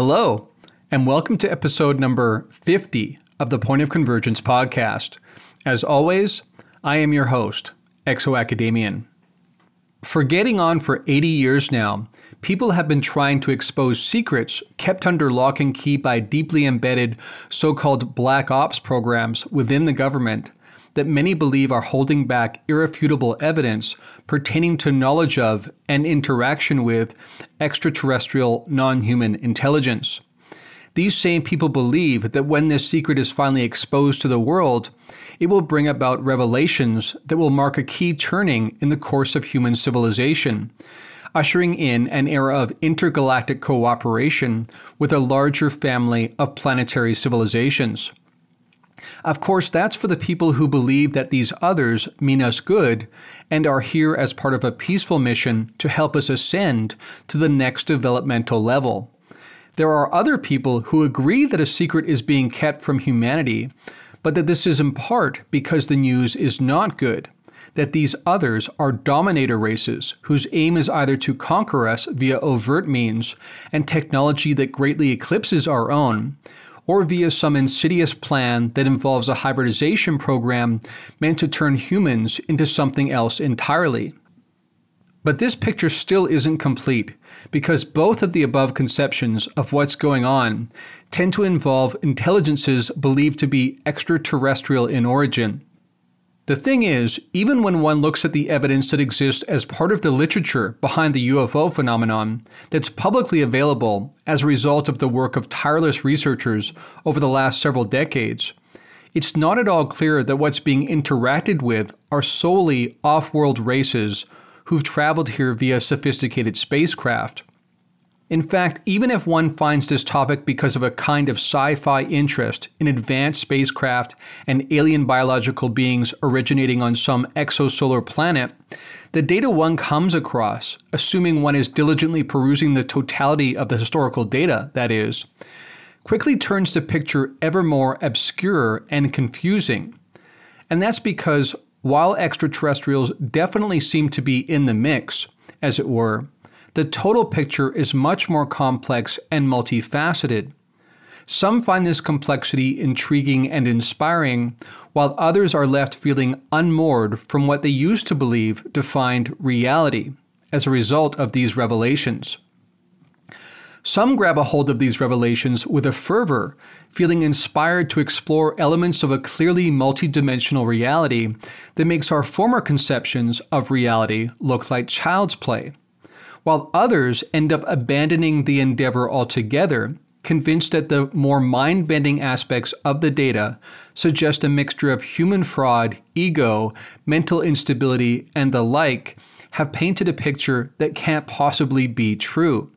Hello, and welcome to episode number 50 of the Point of Convergence podcast. As always, I am your host, Exo For getting on for 80 years now, people have been trying to expose secrets kept under lock and key by deeply embedded so called black ops programs within the government that many believe are holding back irrefutable evidence pertaining to knowledge of and interaction with extraterrestrial non human intelligence. These same people believe that when this secret is finally exposed to the world, it will bring about revelations that will mark a key turning in the course of human civilization, ushering in an era of intergalactic cooperation with a larger family of planetary civilizations. Of course, that's for the people who believe that these others mean us good and are here as part of a peaceful mission to help us ascend to the next developmental level. There are other people who agree that a secret is being kept from humanity, but that this is in part because the news is not good. That these others are dominator races whose aim is either to conquer us via overt means and technology that greatly eclipses our own, or via some insidious plan that involves a hybridization program meant to turn humans into something else entirely. But this picture still isn't complete because both of the above conceptions of what's going on tend to involve intelligences believed to be extraterrestrial in origin. The thing is, even when one looks at the evidence that exists as part of the literature behind the UFO phenomenon that's publicly available as a result of the work of tireless researchers over the last several decades, it's not at all clear that what's being interacted with are solely off world races who've traveled here via sophisticated spacecraft. In fact, even if one finds this topic because of a kind of sci fi interest in advanced spacecraft and alien biological beings originating on some exosolar planet, the data one comes across, assuming one is diligently perusing the totality of the historical data, that is, quickly turns the picture ever more obscure and confusing. And that's because while extraterrestrials definitely seem to be in the mix, as it were, the total picture is much more complex and multifaceted. Some find this complexity intriguing and inspiring, while others are left feeling unmoored from what they used to believe defined reality as a result of these revelations. Some grab a hold of these revelations with a fervor, feeling inspired to explore elements of a clearly multidimensional reality that makes our former conceptions of reality look like child's play while others end up abandoning the endeavor altogether, convinced that the more mind bending aspects of the data suggest a mixture of human fraud, ego, mental instability, and the like have painted a picture that can't possibly be true.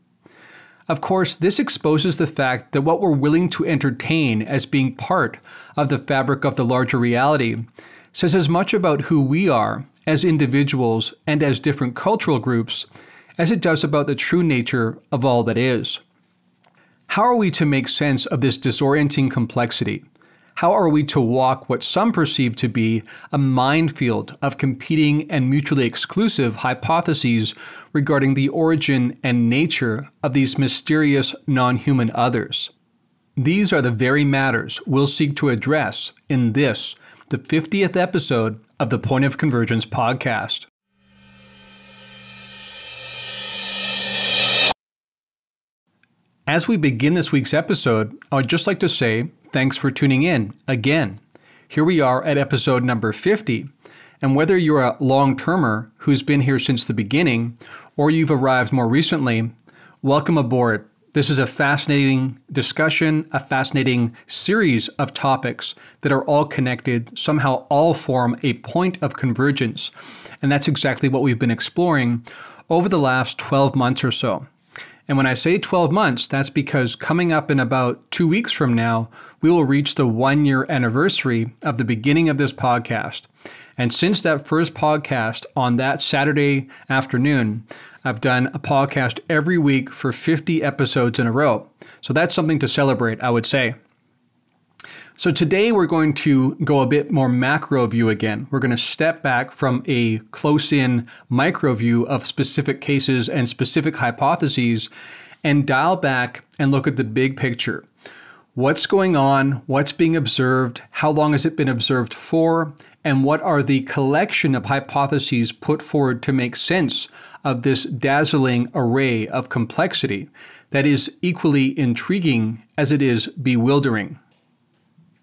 Of course, this exposes the fact that what we're willing to entertain as being part of the fabric of the larger reality says as much about who we are as individuals and as different cultural groups as it does about the true nature of all that is. How are we to make sense of this disorienting complexity? How are we to walk what some perceive to be a minefield of competing and mutually exclusive hypotheses regarding the origin and nature of these mysterious non human others? These are the very matters we'll seek to address in this, the 50th episode of the Point of Convergence podcast. As we begin this week's episode, I would just like to say thanks for tuning in again. Here we are at episode number 50. And whether you're a long termer who's been here since the beginning or you've arrived more recently, welcome aboard. This is a fascinating discussion, a fascinating series of topics that are all connected, somehow all form a point of convergence. And that's exactly what we've been exploring over the last 12 months or so. And when I say 12 months, that's because coming up in about two weeks from now, we will reach the one year anniversary of the beginning of this podcast. And since that first podcast on that Saturday afternoon, I've done a podcast every week for 50 episodes in a row. So that's something to celebrate, I would say. So today we're going to go a bit more macro view again. We're going to step back from a close in micro view of specific cases and specific hypotheses and dial back and look at the big picture. What's going on? What's being observed? How long has it been observed for? And what are the collection of hypotheses put forward to make sense of this dazzling array of complexity that is equally intriguing as it is bewildering?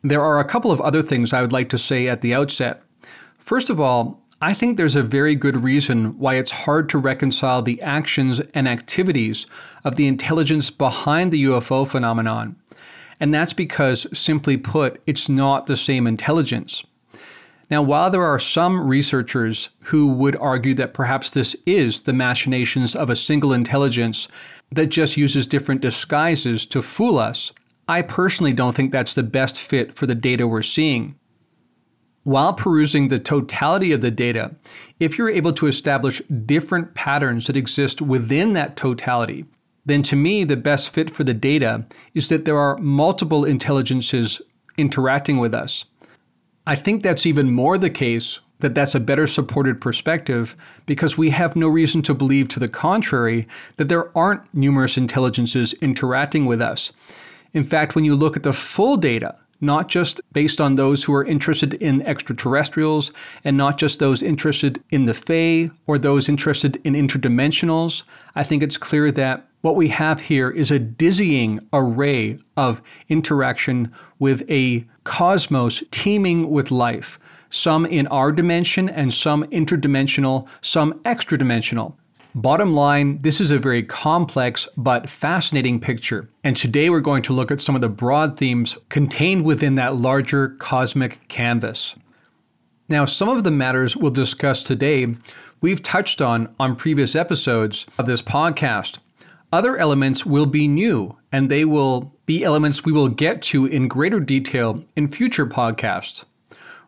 There are a couple of other things I would like to say at the outset. First of all, I think there's a very good reason why it's hard to reconcile the actions and activities of the intelligence behind the UFO phenomenon. And that's because, simply put, it's not the same intelligence. Now, while there are some researchers who would argue that perhaps this is the machinations of a single intelligence that just uses different disguises to fool us, I personally don't think that's the best fit for the data we're seeing. While perusing the totality of the data, if you're able to establish different patterns that exist within that totality, then to me, the best fit for the data is that there are multiple intelligences interacting with us. I think that's even more the case that that's a better supported perspective because we have no reason to believe to the contrary that there aren't numerous intelligences interacting with us. In fact, when you look at the full data, not just based on those who are interested in extraterrestrials and not just those interested in the Fae or those interested in interdimensionals. I think it's clear that what we have here is a dizzying array of interaction with a cosmos teeming with life, some in our dimension and some interdimensional, some extra dimensional. Bottom line, this is a very complex but fascinating picture, and today we're going to look at some of the broad themes contained within that larger cosmic canvas. Now, some of the matters we'll discuss today we've touched on on previous episodes of this podcast. Other elements will be new, and they will be elements we will get to in greater detail in future podcasts.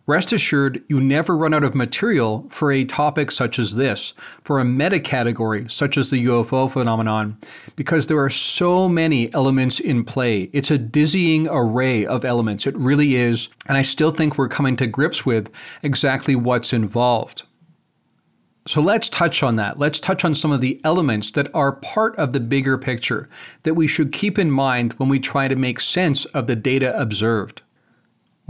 Rest assured, you never run out of material for a topic such as this, for a meta category such as the UFO phenomenon, because there are so many elements in play. It's a dizzying array of elements. It really is. And I still think we're coming to grips with exactly what's involved. So let's touch on that. Let's touch on some of the elements that are part of the bigger picture that we should keep in mind when we try to make sense of the data observed.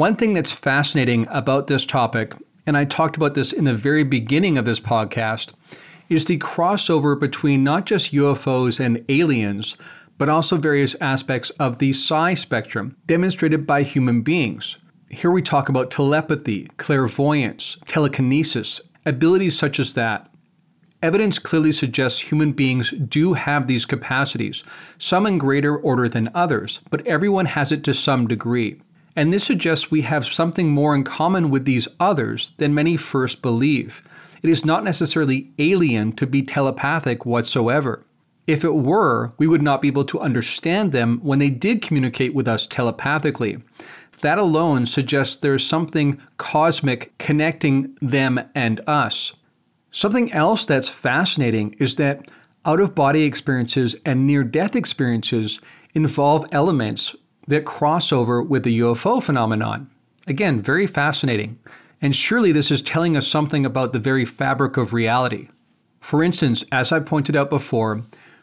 One thing that's fascinating about this topic, and I talked about this in the very beginning of this podcast, is the crossover between not just UFOs and aliens, but also various aspects of the psi spectrum demonstrated by human beings. Here we talk about telepathy, clairvoyance, telekinesis, abilities such as that. Evidence clearly suggests human beings do have these capacities, some in greater order than others, but everyone has it to some degree and this suggests we have something more in common with these others than many first believe. It is not necessarily alien to be telepathic whatsoever. If it were, we would not be able to understand them when they did communicate with us telepathically. That alone suggests there's something cosmic connecting them and us. Something else that's fascinating is that out of body experiences and near death experiences involve elements that cross over with the UFO phenomenon. Again, very fascinating. And surely this is telling us something about the very fabric of reality. For instance, as I pointed out before,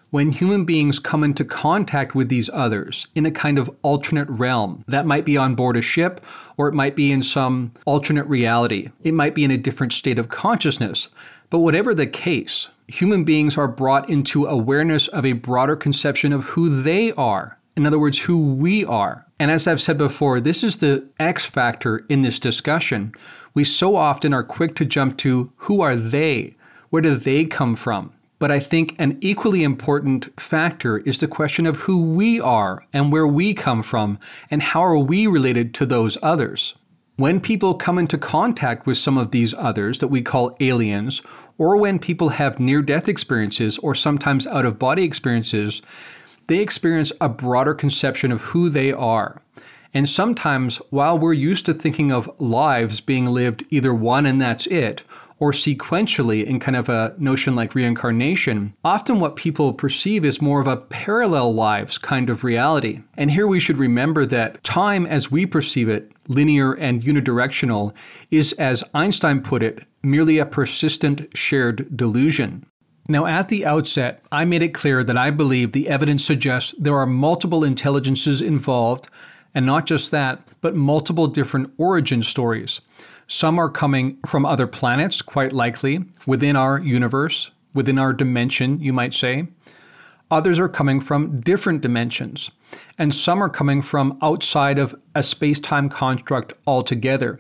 when human beings come into contact with these others in a kind of alternate realm, that might be on board a ship or it might be in some alternate reality, it might be in a different state of consciousness. But whatever the case, human beings are brought into awareness of a broader conception of who they are in other words, who we are. And as I've said before, this is the X factor in this discussion. We so often are quick to jump to who are they? Where do they come from? But I think an equally important factor is the question of who we are and where we come from and how are we related to those others. When people come into contact with some of these others that we call aliens, or when people have near death experiences or sometimes out of body experiences, they experience a broader conception of who they are. And sometimes, while we're used to thinking of lives being lived either one and that's it, or sequentially in kind of a notion like reincarnation, often what people perceive is more of a parallel lives kind of reality. And here we should remember that time as we perceive it, linear and unidirectional, is, as Einstein put it, merely a persistent shared delusion. Now, at the outset, I made it clear that I believe the evidence suggests there are multiple intelligences involved, and not just that, but multiple different origin stories. Some are coming from other planets, quite likely, within our universe, within our dimension, you might say. Others are coming from different dimensions, and some are coming from outside of a space time construct altogether.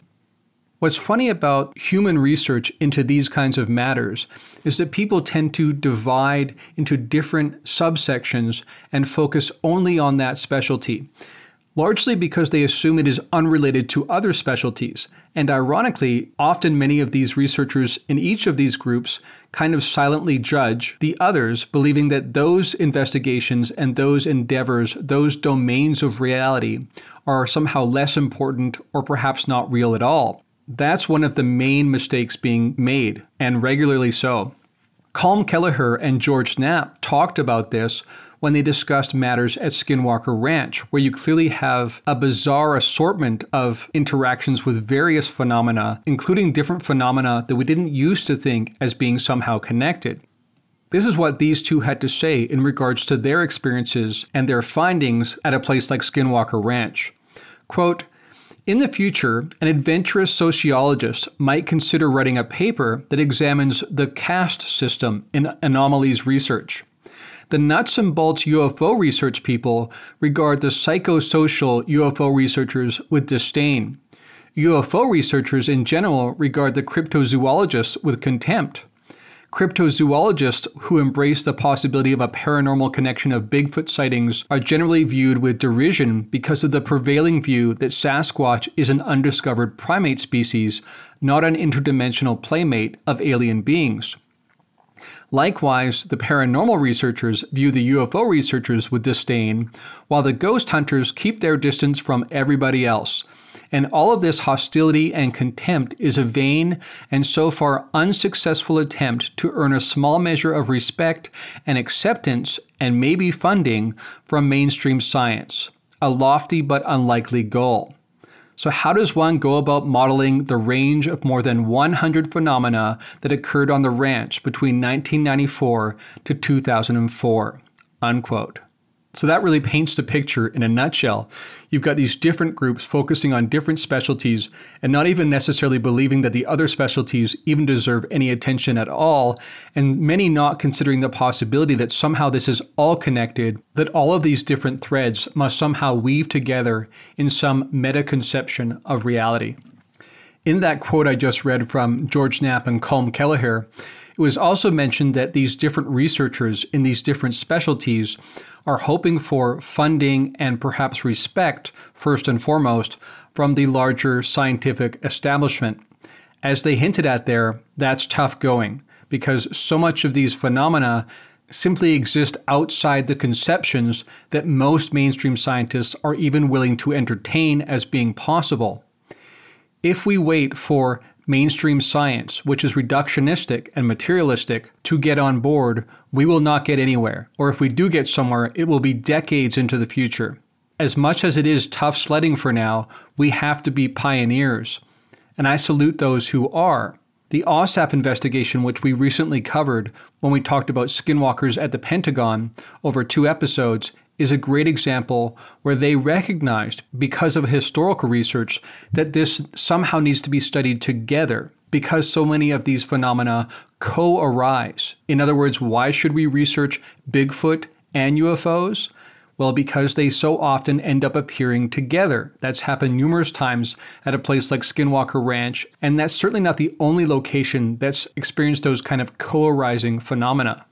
What's funny about human research into these kinds of matters is that people tend to divide into different subsections and focus only on that specialty, largely because they assume it is unrelated to other specialties. And ironically, often many of these researchers in each of these groups kind of silently judge the others, believing that those investigations and those endeavors, those domains of reality, are somehow less important or perhaps not real at all. That's one of the main mistakes being made, and regularly so. Colm Kelleher and George Knapp talked about this when they discussed matters at Skinwalker Ranch, where you clearly have a bizarre assortment of interactions with various phenomena, including different phenomena that we didn't used to think as being somehow connected. This is what these two had to say in regards to their experiences and their findings at a place like Skinwalker Ranch. Quote, in the future, an adventurous sociologist might consider writing a paper that examines the caste system in anomalies research. The nuts and bolts UFO research people regard the psychosocial UFO researchers with disdain. UFO researchers in general regard the cryptozoologists with contempt. Cryptozoologists who embrace the possibility of a paranormal connection of Bigfoot sightings are generally viewed with derision because of the prevailing view that Sasquatch is an undiscovered primate species, not an interdimensional playmate of alien beings. Likewise, the paranormal researchers view the UFO researchers with disdain, while the ghost hunters keep their distance from everybody else, and all of this hostility and contempt is a vain and so far unsuccessful attempt to earn a small measure of respect and acceptance and maybe funding from mainstream science, a lofty but unlikely goal. So, how does one go about modeling the range of more than 100 phenomena that occurred on the ranch between 1994 to 2004? Unquote. So that really paints the picture in a nutshell. You've got these different groups focusing on different specialties and not even necessarily believing that the other specialties even deserve any attention at all, and many not considering the possibility that somehow this is all connected, that all of these different threads must somehow weave together in some meta conception of reality. In that quote I just read from George Knapp and Colm Kelleher, it was also mentioned that these different researchers in these different specialties are hoping for funding and perhaps respect, first and foremost, from the larger scientific establishment. As they hinted at there, that's tough going because so much of these phenomena simply exist outside the conceptions that most mainstream scientists are even willing to entertain as being possible. If we wait for mainstream science, which is reductionistic and materialistic, to get on board, we will not get anywhere. Or if we do get somewhere, it will be decades into the future. As much as it is tough sledding for now, we have to be pioneers. And I salute those who are. The OSAP investigation, which we recently covered when we talked about skinwalkers at the Pentagon over two episodes, is a great example where they recognized, because of historical research, that this somehow needs to be studied together because so many of these phenomena co arise. In other words, why should we research Bigfoot and UFOs? Well, because they so often end up appearing together. That's happened numerous times at a place like Skinwalker Ranch, and that's certainly not the only location that's experienced those kind of co arising phenomena.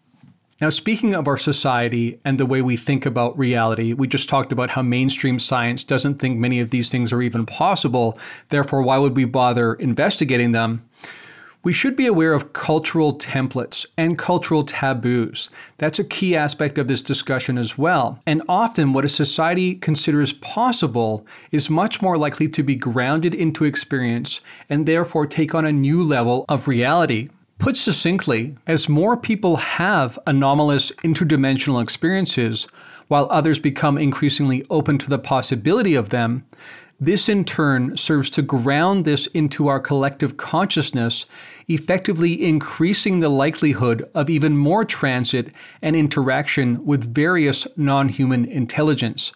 Now, speaking of our society and the way we think about reality, we just talked about how mainstream science doesn't think many of these things are even possible. Therefore, why would we bother investigating them? We should be aware of cultural templates and cultural taboos. That's a key aspect of this discussion as well. And often, what a society considers possible is much more likely to be grounded into experience and therefore take on a new level of reality. Put succinctly, as more people have anomalous interdimensional experiences, while others become increasingly open to the possibility of them, this in turn serves to ground this into our collective consciousness effectively increasing the likelihood of even more transit and interaction with various non human intelligence.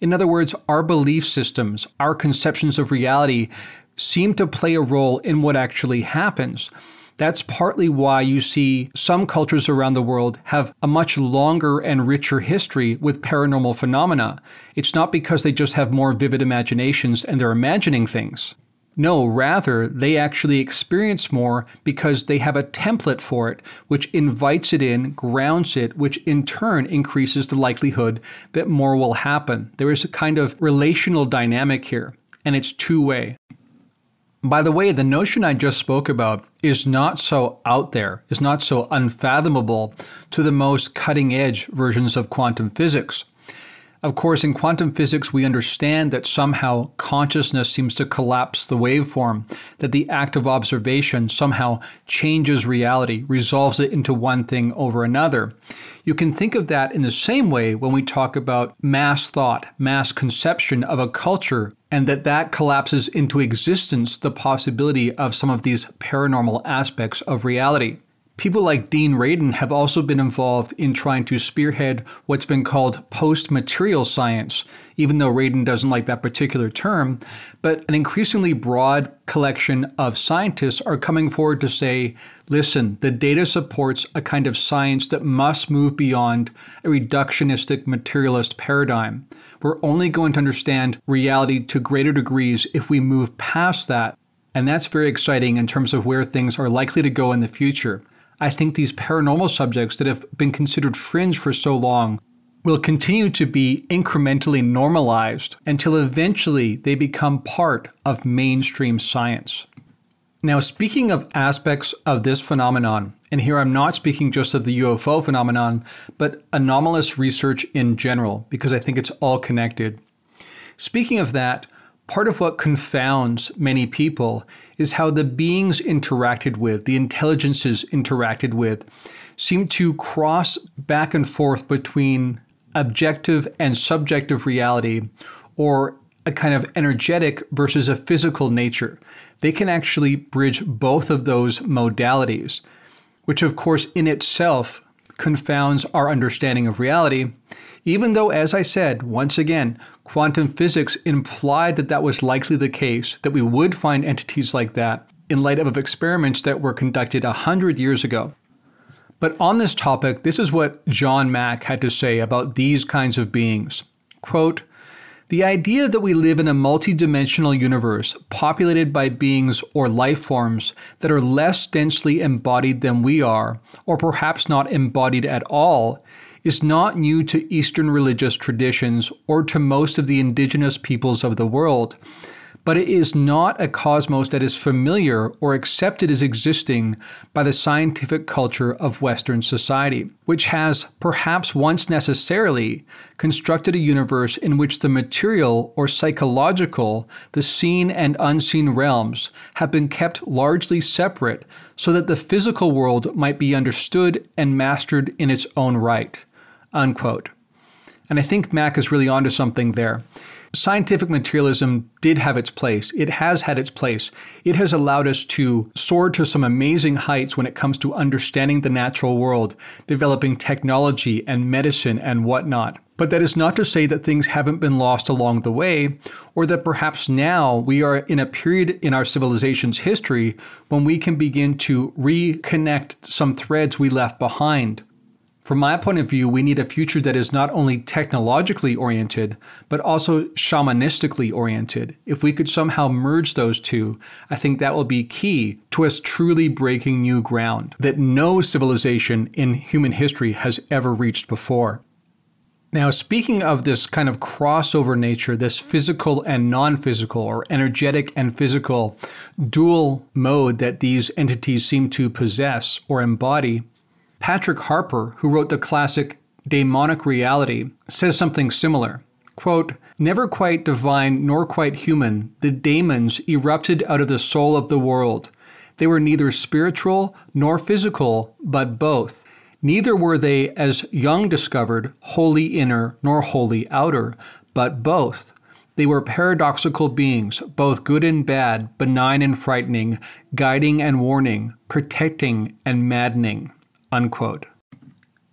In other words, our belief systems, our conceptions of reality, seem to play a role in what actually happens. That's partly why you see some cultures around the world have a much longer and richer history with paranormal phenomena. It's not because they just have more vivid imaginations and they're imagining things. No, rather, they actually experience more because they have a template for it, which invites it in, grounds it, which in turn increases the likelihood that more will happen. There is a kind of relational dynamic here, and it's two way. By the way, the notion I just spoke about is not so out there, is not so unfathomable to the most cutting edge versions of quantum physics. Of course, in quantum physics, we understand that somehow consciousness seems to collapse the waveform, that the act of observation somehow changes reality, resolves it into one thing over another. You can think of that in the same way when we talk about mass thought, mass conception of a culture, and that that collapses into existence the possibility of some of these paranormal aspects of reality. People like Dean Radin have also been involved in trying to spearhead what's been called post material science, even though Radin doesn't like that particular term. But an increasingly broad collection of scientists are coming forward to say listen, the data supports a kind of science that must move beyond a reductionistic materialist paradigm. We're only going to understand reality to greater degrees if we move past that. And that's very exciting in terms of where things are likely to go in the future. I think these paranormal subjects that have been considered fringe for so long will continue to be incrementally normalized until eventually they become part of mainstream science. Now, speaking of aspects of this phenomenon, and here I'm not speaking just of the UFO phenomenon, but anomalous research in general, because I think it's all connected. Speaking of that, part of what confounds many people is how the beings interacted with, the intelligences interacted with, seem to cross back and forth between objective and subjective reality, or a kind of energetic versus a physical nature. They can actually bridge both of those modalities, which, of course, in itself confounds our understanding of reality, even though, as I said, once again, quantum physics implied that that was likely the case, that we would find entities like that in light of experiments that were conducted a hundred years ago. But on this topic, this is what John Mack had to say about these kinds of beings. Quote, the idea that we live in a multidimensional universe populated by beings or life forms that are less densely embodied than we are, or perhaps not embodied at all, is not new to Eastern religious traditions or to most of the indigenous peoples of the world but it is not a cosmos that is familiar or accepted as existing by the scientific culture of Western society, which has, perhaps once necessarily, constructed a universe in which the material or psychological, the seen and unseen realms, have been kept largely separate so that the physical world might be understood and mastered in its own right. Unquote. And I think Mack is really onto something there. Scientific materialism did have its place. It has had its place. It has allowed us to soar to some amazing heights when it comes to understanding the natural world, developing technology and medicine and whatnot. But that is not to say that things haven't been lost along the way, or that perhaps now we are in a period in our civilization's history when we can begin to reconnect some threads we left behind. From my point of view, we need a future that is not only technologically oriented, but also shamanistically oriented. If we could somehow merge those two, I think that will be key to us truly breaking new ground that no civilization in human history has ever reached before. Now, speaking of this kind of crossover nature, this physical and non physical, or energetic and physical dual mode that these entities seem to possess or embody, Patrick Harpur, who wrote the classic Daemonic Reality, says something similar. Quote, Never quite divine nor quite human, the daemons erupted out of the soul of the world. They were neither spiritual nor physical, but both. Neither were they, as Jung discovered, wholly inner nor wholly outer, but both. They were paradoxical beings, both good and bad, benign and frightening, guiding and warning, protecting and maddening. Unquote.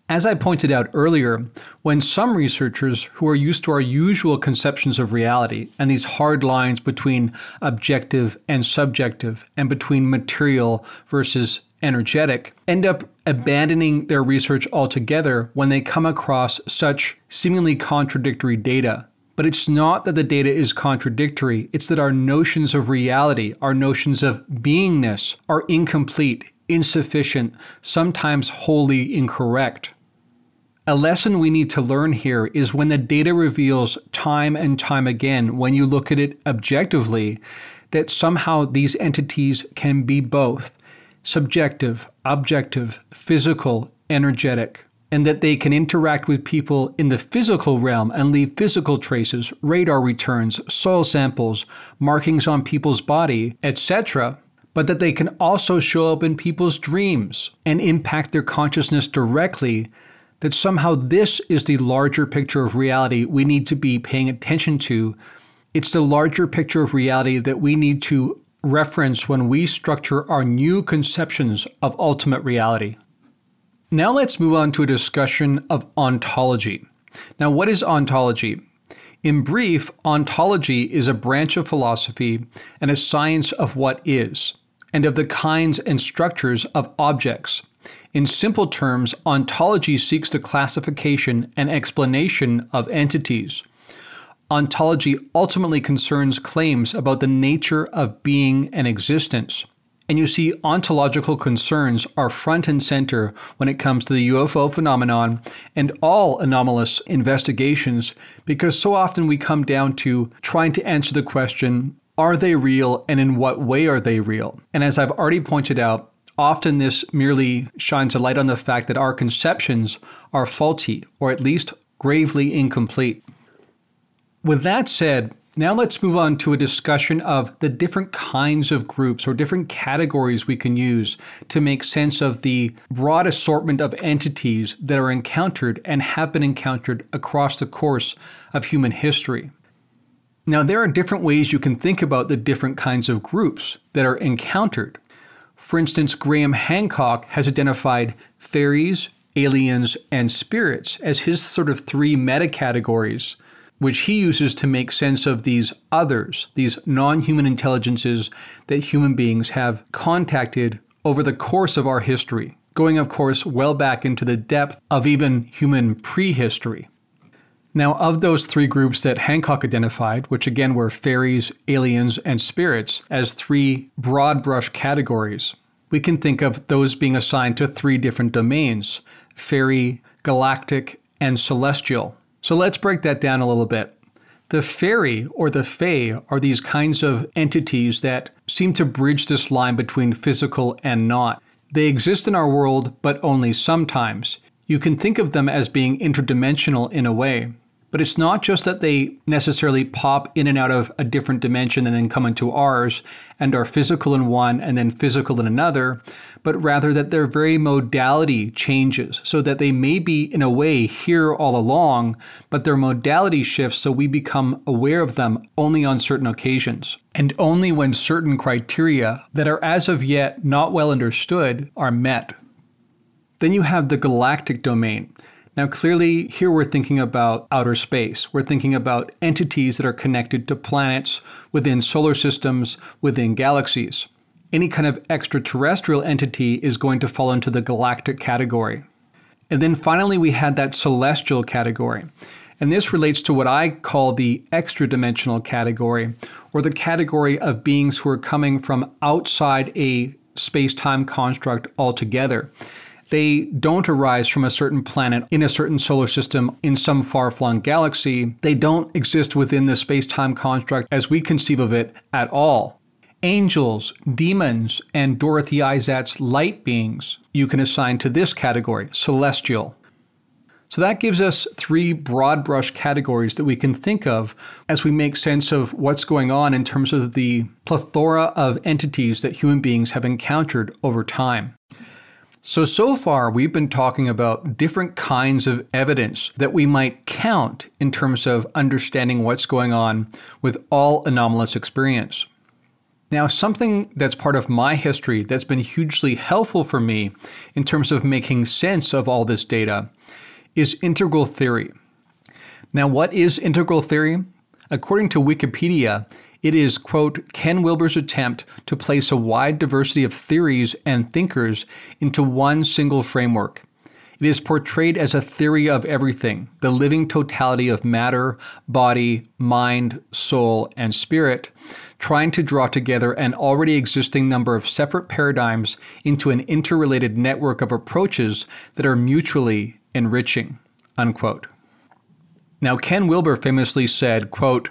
As I pointed out earlier, when some researchers who are used to our usual conceptions of reality and these hard lines between objective and subjective and between material versus energetic end up abandoning their research altogether when they come across such seemingly contradictory data. But it's not that the data is contradictory, it's that our notions of reality, our notions of beingness, are incomplete, insufficient, sometimes wholly incorrect. A lesson we need to learn here is when the data reveals time and time again, when you look at it objectively, that somehow these entities can be both subjective, objective, physical, energetic, and that they can interact with people in the physical realm and leave physical traces, radar returns, soil samples, markings on people's body, etc., but that they can also show up in people's dreams and impact their consciousness directly that somehow this is the larger picture of reality we need to be paying attention to. It's the larger picture of reality that we need to reference when we structure our new conceptions of ultimate reality. Now let's move on to a discussion of ontology. Now, what is ontology? In brief, ontology is a branch of philosophy and a science of what is, and of the kinds and structures of objects, in simple terms, ontology seeks the classification and explanation of entities. Ontology ultimately concerns claims about the nature of being and existence. And you see, ontological concerns are front and center when it comes to the UFO phenomenon and all anomalous investigations, because so often we come down to trying to answer the question are they real and in what way are they real? And as I've already pointed out, Often, this merely shines a light on the fact that our conceptions are faulty or at least gravely incomplete. With that said, now let's move on to a discussion of the different kinds of groups or different categories we can use to make sense of the broad assortment of entities that are encountered and have been encountered across the course of human history. Now, there are different ways you can think about the different kinds of groups that are encountered. For instance, Graham Hancock has identified fairies, aliens, and spirits as his sort of three meta categories, which he uses to make sense of these others, these non human intelligences that human beings have contacted over the course of our history, going, of course, well back into the depth of even human prehistory. Now, of those three groups that Hancock identified, which again were fairies, aliens, and spirits, as three broad brush categories, we can think of those being assigned to three different domains fairy, galactic, and celestial. So let's break that down a little bit. The fairy or the fae are these kinds of entities that seem to bridge this line between physical and not. They exist in our world, but only sometimes. You can think of them as being interdimensional in a way. But it's not just that they necessarily pop in and out of a different dimension and then come into ours and are physical in one and then physical in another, but rather that their very modality changes so that they may be, in a way, here all along, but their modality shifts so we become aware of them only on certain occasions. And only when certain criteria that are as of yet not well understood are met. Then you have the galactic domain. Now, clearly, here we're thinking about outer space. We're thinking about entities that are connected to planets within solar systems, within galaxies. Any kind of extraterrestrial entity is going to fall into the galactic category. And then finally, we had that celestial category. And this relates to what I call the extra dimensional category, or the category of beings who are coming from outside a space time construct altogether. They don't arise from a certain planet in a certain solar system in some far flung galaxy. They don't exist within the space time construct as we conceive of it at all. Angels, demons, and Dorothy Izatt's light beings you can assign to this category, celestial. So that gives us three broad brush categories that we can think of as we make sense of what's going on in terms of the plethora of entities that human beings have encountered over time. So, so far, we've been talking about different kinds of evidence that we might count in terms of understanding what's going on with all anomalous experience. Now, something that's part of my history that's been hugely helpful for me in terms of making sense of all this data is integral theory. Now, what is integral theory? According to Wikipedia, it is, quote, Ken Wilber's attempt to place a wide diversity of theories and thinkers into one single framework. It is portrayed as a theory of everything, the living totality of matter, body, mind, soul, and spirit, trying to draw together an already existing number of separate paradigms into an interrelated network of approaches that are mutually enriching. Unquote. Now, Ken Wilber famously said, quote,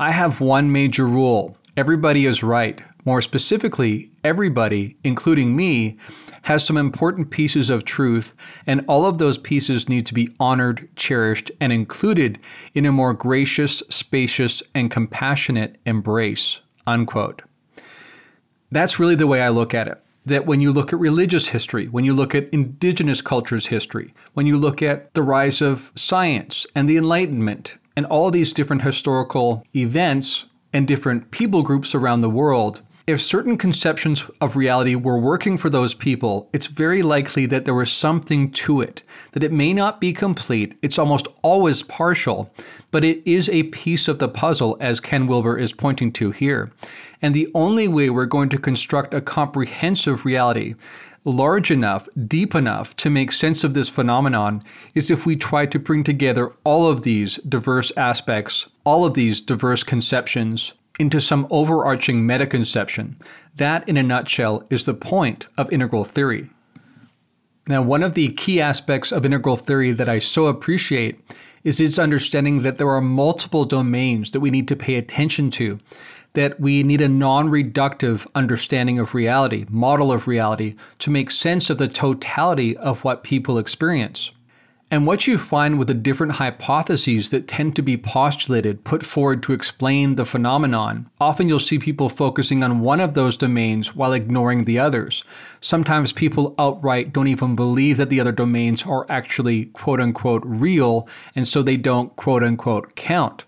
I have one major rule everybody is right. More specifically, everybody, including me, has some important pieces of truth, and all of those pieces need to be honored, cherished, and included in a more gracious, spacious, and compassionate embrace. Unquote. That's really the way I look at it. That when you look at religious history, when you look at indigenous cultures' history, when you look at the rise of science and the Enlightenment and all these different historical events and different people groups around the world, if certain conceptions of reality were working for those people, it's very likely that there was something to it, that it may not be complete, it's almost always partial, but it is a piece of the puzzle, as Ken Wilber is pointing to here. And the only way we're going to construct a comprehensive reality large enough, deep enough to make sense of this phenomenon is if we try to bring together all of these diverse aspects, all of these diverse conceptions into some overarching meta-conception. That, in a nutshell, is the point of integral theory. Now, one of the key aspects of integral theory that I so appreciate is its understanding that there are multiple domains that we need to pay attention to that we need a non reductive understanding of reality, model of reality, to make sense of the totality of what people experience. And what you find with the different hypotheses that tend to be postulated, put forward to explain the phenomenon, often you'll see people focusing on one of those domains while ignoring the others. Sometimes people outright don't even believe that the other domains are actually quote unquote real, and so they don't quote unquote count.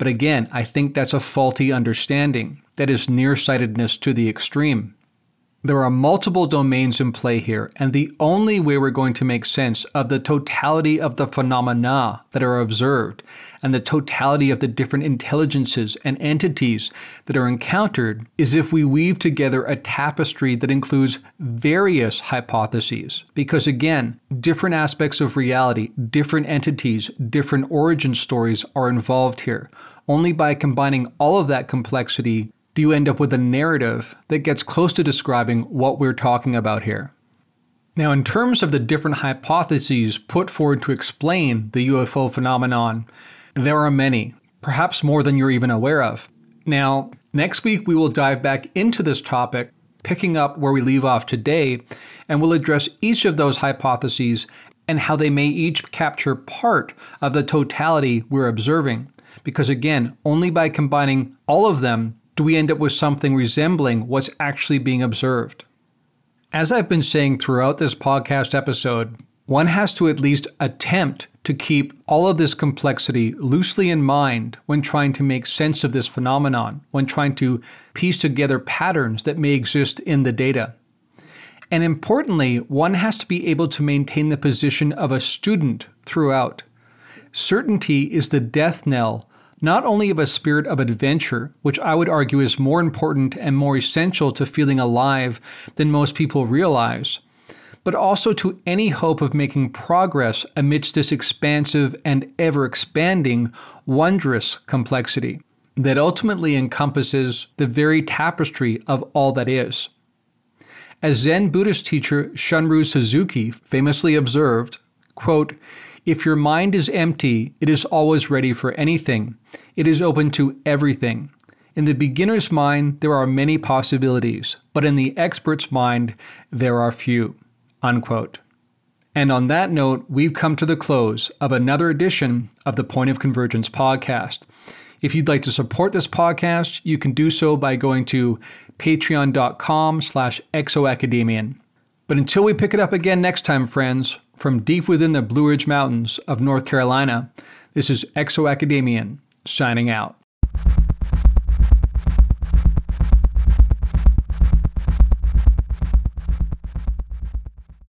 But again, I think that's a faulty understanding. That is nearsightedness to the extreme. There are multiple domains in play here, and the only way we're going to make sense of the totality of the phenomena that are observed and the totality of the different intelligences and entities that are encountered is if we weave together a tapestry that includes various hypotheses. Because again, different aspects of reality, different entities, different origin stories are involved here. Only by combining all of that complexity you end up with a narrative that gets close to describing what we're talking about here. Now, in terms of the different hypotheses put forward to explain the UFO phenomenon, there are many, perhaps more than you're even aware of. Now, next week we will dive back into this topic, picking up where we leave off today, and we'll address each of those hypotheses and how they may each capture part of the totality we're observing. Because again, only by combining all of them do we end up with something resembling what's actually being observed. As I've been saying throughout this podcast episode, one has to at least attempt to keep all of this complexity loosely in mind when trying to make sense of this phenomenon, when trying to piece together patterns that may exist in the data. And importantly, one has to be able to maintain the position of a student throughout. Certainty is the death knell not only of a spirit of adventure, which I would argue is more important and more essential to feeling alive than most people realize, but also to any hope of making progress amidst this expansive and ever expanding, wondrous complexity that ultimately encompasses the very tapestry of all that is. As Zen Buddhist teacher Shunryu Suzuki famously observed, quote, if your mind is empty, it is always ready for anything. It is open to everything. In the beginner's mind, there are many possibilities, but in the expert's mind, there are few. Unquote. And on that note, we've come to the close of another edition of the Point of Convergence podcast. If you'd like to support this podcast, you can do so by going to patreon.com slash exoacademian. But until we pick it up again next time, friends, from deep within the Blue Ridge Mountains of North Carolina, this is Exo Academian signing out.